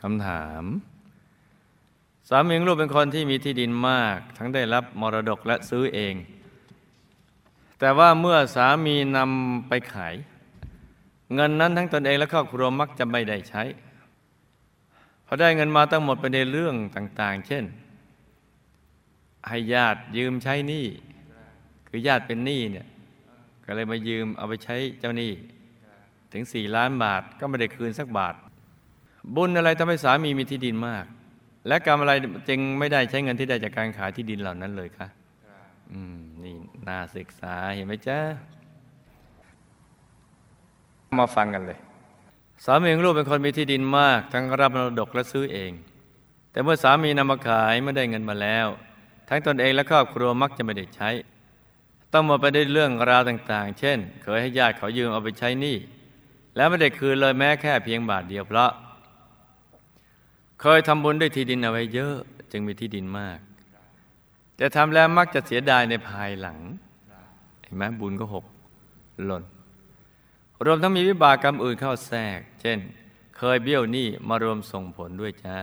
คำถาม สามีของลูกเป็นคนที่มีที่ดินมาก ทั้งได้รับมรดกและซื้อเอง แต่ว่าเมื่อสามีนำไปขาย เงินนั้นทั้งตนเองและครอบครัวมักจะไม่ได้ใช้พอได้เงินมาตั้งหมดไปในเรื่องต่าง ๆ เช่น ให้ญาติยืมใช้หนี้คือญาติเป็นหนี้เนี่ยก็เลยมายืมเอาไปใช้เจ้าหนี้ ถึงสี่ล้านบาทก็ไม่ได้คืนสักบาท บุญอะไรทำให้สามีมีที่ดินมาก และกรรมอะไรจึงไม่ได้ใช้เงินที่ได้จากการขายที่ดินเหล่านั้นเลยคะอืมนี่น่าศึกษาเห็นไหมจ๊ะมาฟังกันเลย สามีของลูกเป็นคนมีที่ดินมาก ทั้งรับมรดกและซื้อเอง แต่เมื่อสามีนำมาขายไม่ได้เงินมาแล้ว ทั้งตนเองและครอบครัวมักจะไม่ได้ใช้ ต้องมาไปได้วยเรื่องราวต่างๆ เช่น เคยให้ญาติเขายืมเอาไปใช้หนี้แล้วไม่ได้คืนเลยแม้แค่เพียงบาทเดียวเพราะ เคยทำบุญด้วยที่ดินเอาไว้เยอะ จึงมีที่ดินมาก แต่ทำแล้วมักจะเสียดายในภายหลังเห็นไหมบุญก็หกหล่น รวมทั้งมีวิบากกรรมอื่นเข้าแทรก เช่น เคยเบี้ยวหนี้มารวมส่งผลด้วยจ้า